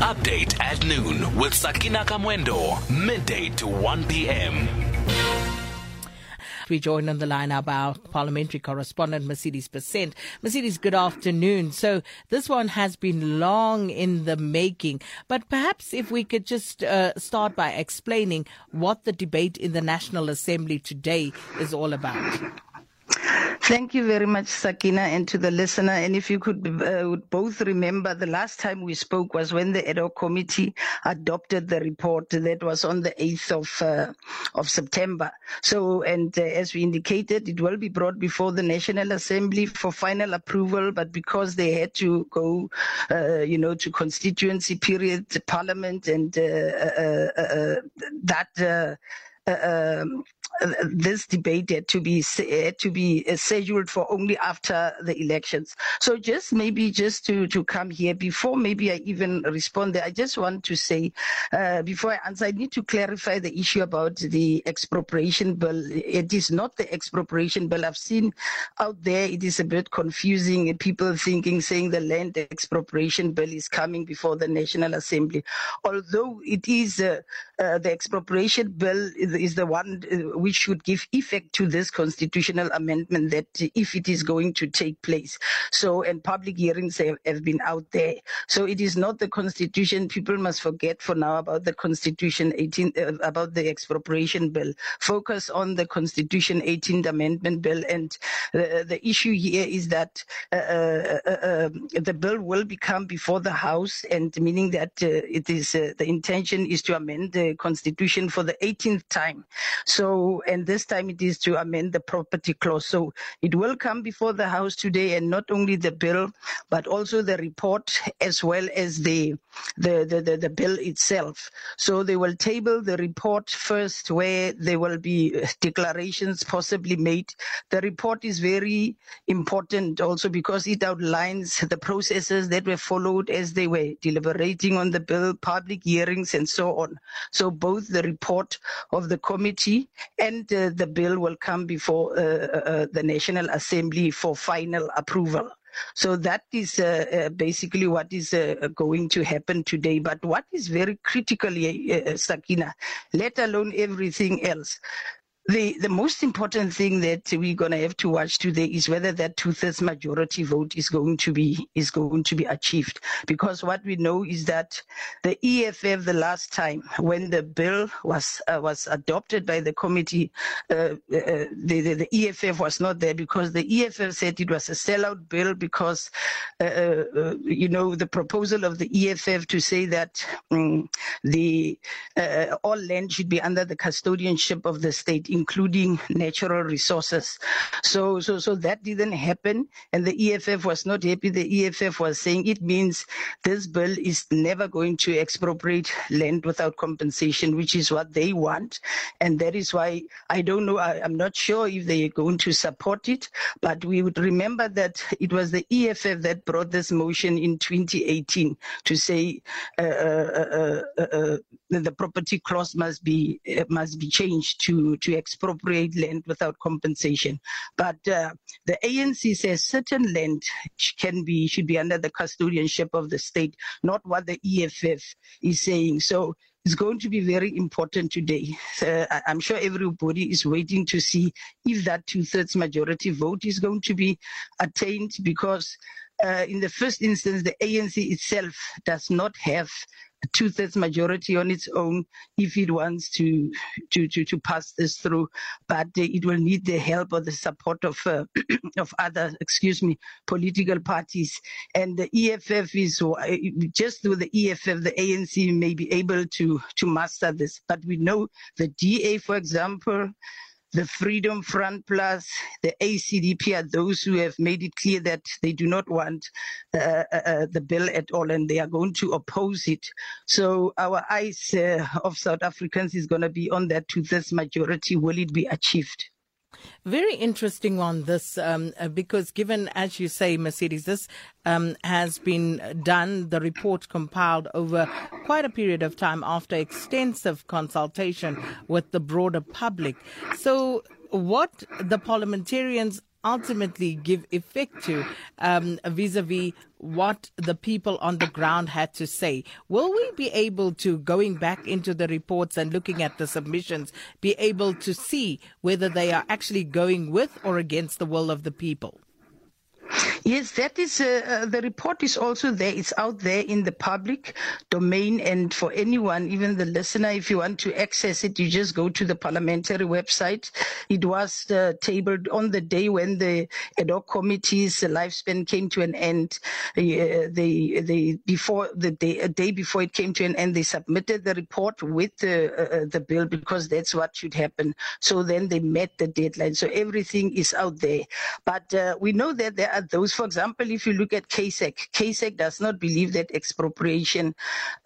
Update at noon with Sakina Kamwendo, midday to 1 p.m. We join on the line our parliamentary correspondent, Mercedes Besent. Mercedes, good afternoon. So this one has been long in the making, but perhaps if we could just uh, start by explaining what the debate in the National Assembly today is all about. Thank you very much, Sakina, and to the listener. And if you could uh, both remember, the last time we spoke was when the Ad hoc Committee adopted the report. That was on the 8th of uh, of September. So, and uh, as we indicated, it will be brought before the National Assembly for final approval. But because they had to go, uh, you know, to constituency period, Parliament, and uh, Um, this debate had to be had to be scheduled for only after the elections. So just maybe just to to come here before maybe I even respond, I just want to say uh, before I answer, I need to clarify the issue about the expropriation bill. It is not the expropriation bill. I've seen out there it is a bit confusing. People thinking saying the land expropriation bill is coming before the National Assembly, although it is uh, uh, the expropriation bill is, is the one uh, which should give effect to this constitutional amendment that if it is going to take place. So, and public hearings have, have been out there. So it is not the constitution. People must forget for now about the constitution 18, uh, about the expropriation bill. Focus on the constitution 18th amendment bill. And the, the issue here is that uh, uh, uh, the bill will become before the House and meaning that uh, it is, uh, the intention is to amend the constitution for the 18th time. So, and this time it is to amend the property clause. So it will come before the House today, and not only the bill, but also the report as well as the the the, the, the bill itself. So they will table the report first, where there will be uh, declarations possibly made. The report is very important also because it outlines the processes that were followed as they were deliberating on the bill, public hearings, and so on. So both the report of the committee and uh, the bill will come before uh, uh, the National Assembly for final approval. So that is uh, uh, basically what is uh, going to happen today. But what is very critically, Sakina, let alone everything else, the, the most important thing that we're going to have to watch today is whether that two-thirds majority vote is going to be is going to be achieved. Because what we know is that the EFF the last time when the bill was uh, was adopted by the committee, uh, uh, the, the, the EFF was not there because the EFF said it was a sellout bill because uh, uh, you know the proposal of the EFF to say that um, the uh, all land should be under the custodianship of the state including natural resources. So, so, so that didn't happen, and the EFF was not happy. The EFF was saying it means this bill is never going to expropriate land without compensation, which is what they want, and that is why I don't know. I, am not sure if they are going to support it, but we would remember that it was the EFF that brought this motion in 2018 to say uh, uh, uh, uh the property clause must be must be changed to to expropriate land without compensation. But uh, the ANC says certain land can be should be under the custodianship of the state, not what the EFF is saying. So it's going to be very important today. Uh, I'm sure everybody is waiting to see if that two-thirds majority vote is going to be attained because uh, in the first instance, the ANC itself does not have a two-thirds majority on its own if it wants to to to, to pass this through, but uh, it will need the help or the support of uh, of other, excuse me, political parties. And the EFF is just through the EFF, the ANC may be able to to master this. But we know the DA, for example the Freedom Front Plus, the ACDP are those who have made it clear that they do not want uh, uh, uh, the bill at all and they are going to oppose it. So our eyes uh, of South Africans is going to be on that to this majority. Will it be achieved? Very interesting on this, um, uh, because given, as you say, Mercedes, this um, has been done, the report compiled over quite a period of time after extensive consultation with the broader public. So, what the parliamentarians ultimately give effect to um, vis-a-vis what the people on the ground had to say. Will we be able to, going back into the reports and looking at the submissions, be able to see whether they are actually going with or against the will of the people? Yes, that is uh, uh, the report is also there. It's out there in the public domain, and for anyone, even the listener, if you want to access it, you just go to the parliamentary website. It was uh, tabled on the day when the ad hoc committee's lifespan came to an end. Uh, they, they before the day, a day before it came to an end, they submitted the report with the uh, uh, the bill because that's what should happen. So then they met the deadline. So everything is out there, but we know that there those for example, if you look at KSEC, KSEC does not believe that expropriation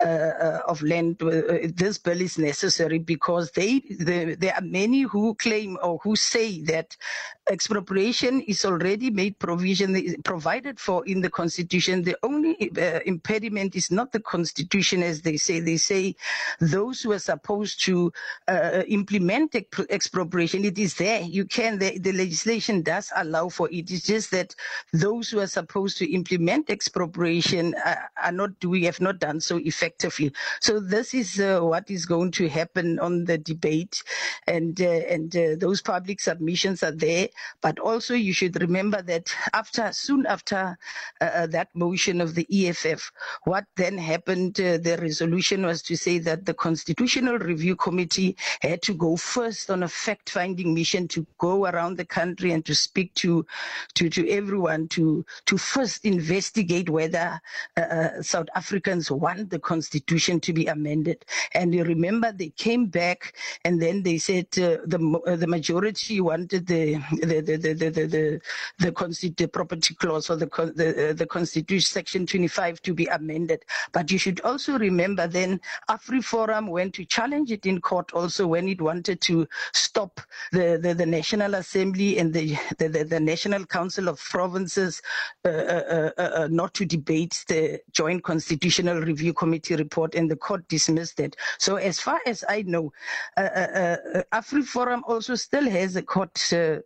uh, uh, of land, uh, this bill is necessary because they, the, there are many who claim or who say that expropriation is already made provision provided for in the constitution. The only uh, impediment is not the constitution, as they say. They say those who are supposed to uh, implement expropriation, it is there. You can. The, the legislation does allow for it. It's just that those who are supposed to implement expropriation are, are not We have not done so effectively. So this is uh, what is going to happen on the debate, and uh, and uh, those public submissions are there. But also, you should remember that after, soon after uh, uh that motion of the EFF, what then happened, uh, the resolution was to say that the Constitutional Review Committee had to go first on a fact-finding mission to go around the country and to speak to, to, to everyone to, to first investigate whether uh, uh South Africans want the Constitution to be amended. And you remember they came back and then they said uh, the, the majority wanted the the the the the the, the, the property clause or the the, the constitution section 25 to be amended. But you should also remember then AfriForum went to challenge it in court also when it wanted to stop the the, the National Assembly and the, the the, the National Council of Provinces uh, uh, uh, uh, not to debate the Joint Constitutional Review Committee report, and the court dismissed it. So as far as I know, uh, uh, AfriForum also still has a court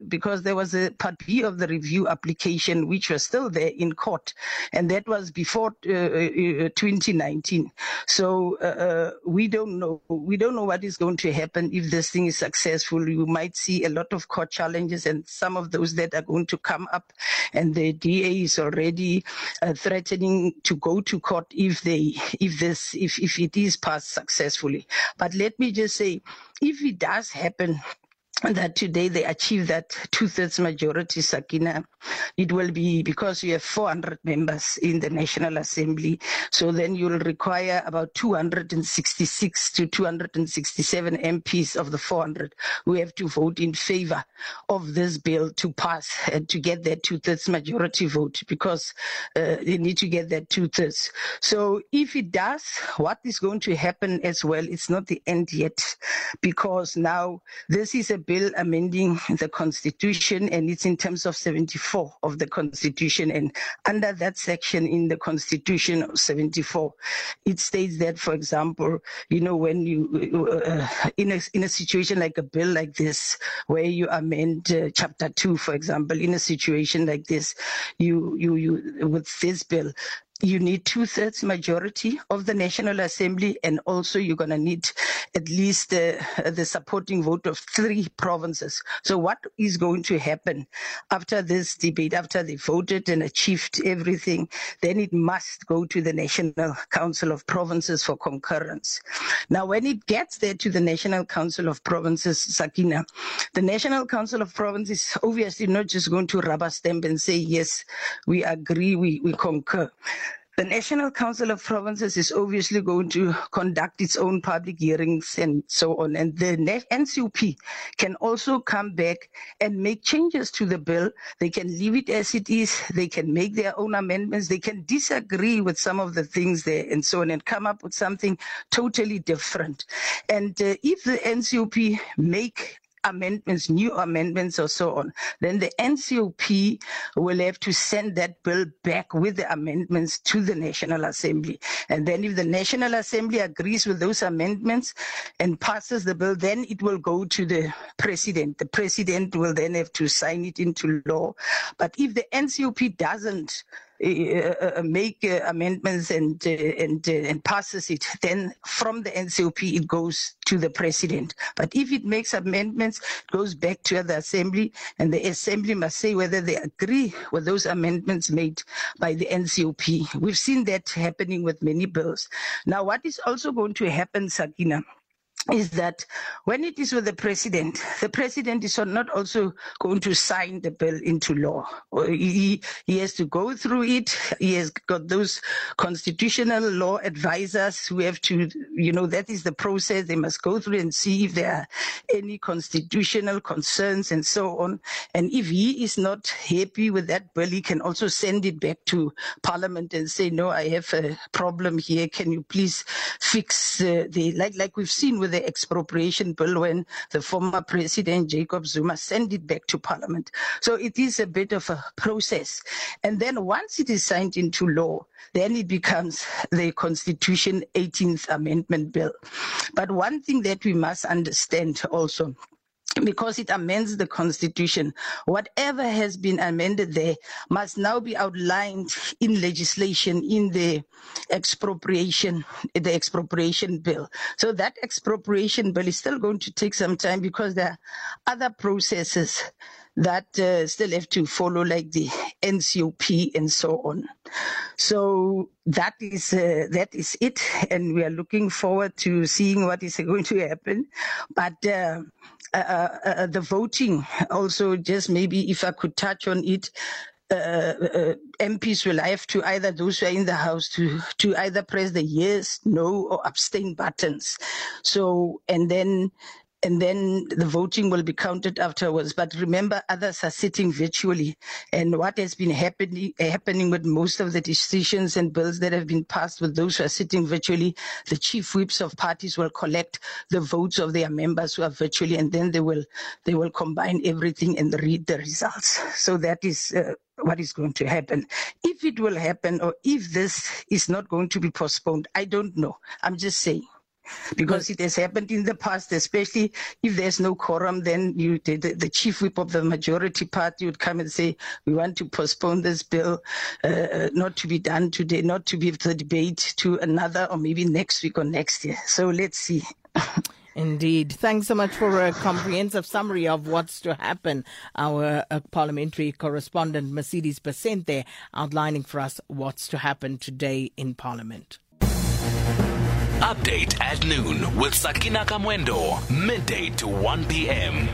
because because there was a part B of the review application which was still there in court, and that was before uh, uh, 2019. So uh, uh, we don't know. We don't know what is going to happen if this thing is successful. You might see a lot of court challenges, and some of those that are going to come up, and the DA is already uh, threatening to go to court if they if this if if it is passed successfully. But let me just say, if it does happen that today they achieve that two-thirds majority, Sakina, it will be because you have 400 members in the National Assembly. So then you'll require about 266 to 267 MPs of the 400 who have to vote in favor of this bill to pass and to get that two-thirds majority vote because uh, they need to get that two-thirds. So if it does, what is going to happen as well, it's not the end yet because now this is a bill amending the constitution and it's in terms of 74 of the constitution and under that section in the constitution of 74 it states that for example you know when you uh, in a in a situation like a bill like this where you amend uh, chapter 2 for example in a situation like this you you you with this bill you need two thirds majority of the National Assembly, and also you're going to need at least uh, the supporting vote of three provinces. So, what is going to happen after this debate, after they voted and achieved everything? Then it must go to the National Council of Provinces for concurrence. Now, when it gets there to the National Council of Provinces, Sakina, the National Council of Provinces is obviously not just going to rubber stamp and say, yes, we agree, we, we concur. The National Council of Provinces is obviously going to conduct its own public hearings and so on. And the NCOP can also come back and make changes to the bill. They can leave it as it is. They can make their own amendments. They can disagree with some of the things there and so on and come up with something totally different. And uh, if the NCOP make amendments, new amendments, or so on, then the NCOP will have to send that bill back with the amendments to the National Assembly. And then, if the National Assembly agrees with those amendments and passes the bill, then it will go to the president. The president will then have to sign it into law. But if the NCOP doesn't make uh, amendments and uh, and and passes it, then from the NCOP it goes to the president. But if it makes amendments, it goes back to the assembly, and the assembly must say whether they agree with those amendments made by the NCOP. We've seen that happening with many bills. Now, what is also going to happen, Sakina? Is that when it is with the president, the president is not also going to sign the bill into law. He, he has to go through it. He has got those constitutional law advisors who have to, you know, that is the process. They must go through and see if there are any constitutional concerns and so on. And if he is not happy with that bill, he can also send it back to parliament and say, no, I have a problem here. Can you please fix uh, the, like, like we've seen with the expropriation bill when the former president Jacob Zuma sent it back to parliament. So it is a bit of a process. And then once it is signed into law, then it becomes the Constitution 18th Amendment Bill. But one thing that we must understand also because it amends the constitution. Whatever has been amended there must now be outlined in legislation in the expropriation, the expropriation bill. So that expropriation bill is still going to take some time because there are other processes that uh, still have to follow, like the NCOP and so on. So that is uh, that is it, and we are looking forward to seeing what is going to happen. But uh, uh, uh, uh the voting also, just maybe if I could touch on it. Uh, uh, MPs will have to either those who are in the house to to either press the yes, no, or abstain buttons. So and then and then the voting will be counted afterwards. But remember, others are sitting virtually. And what has been happening, happening with most of the decisions and bills that have been passed with those who are sitting virtually, the chief whips of parties will collect the votes of their members who are virtually, and then they will they will combine everything and read the results. So that is. Uh, what is going to happen. If it will happen or if this is not going to be postponed, I don't know. I'm just saying because it has happened in the past, especially if there's no quorum, then you, the, the, chief whip of the majority party would come and say, we want to postpone this bill, uh, uh, not to be done today, not to be the debate to another or maybe next week or next year. So let's see. Indeed. Thanks so much for a comprehensive summary of what's to happen. Our uh, parliamentary correspondent, Mercedes Besente, outlining for us what's to happen today in Parliament. Update at noon with Sakina Kamwendo, midday to 1 p.m.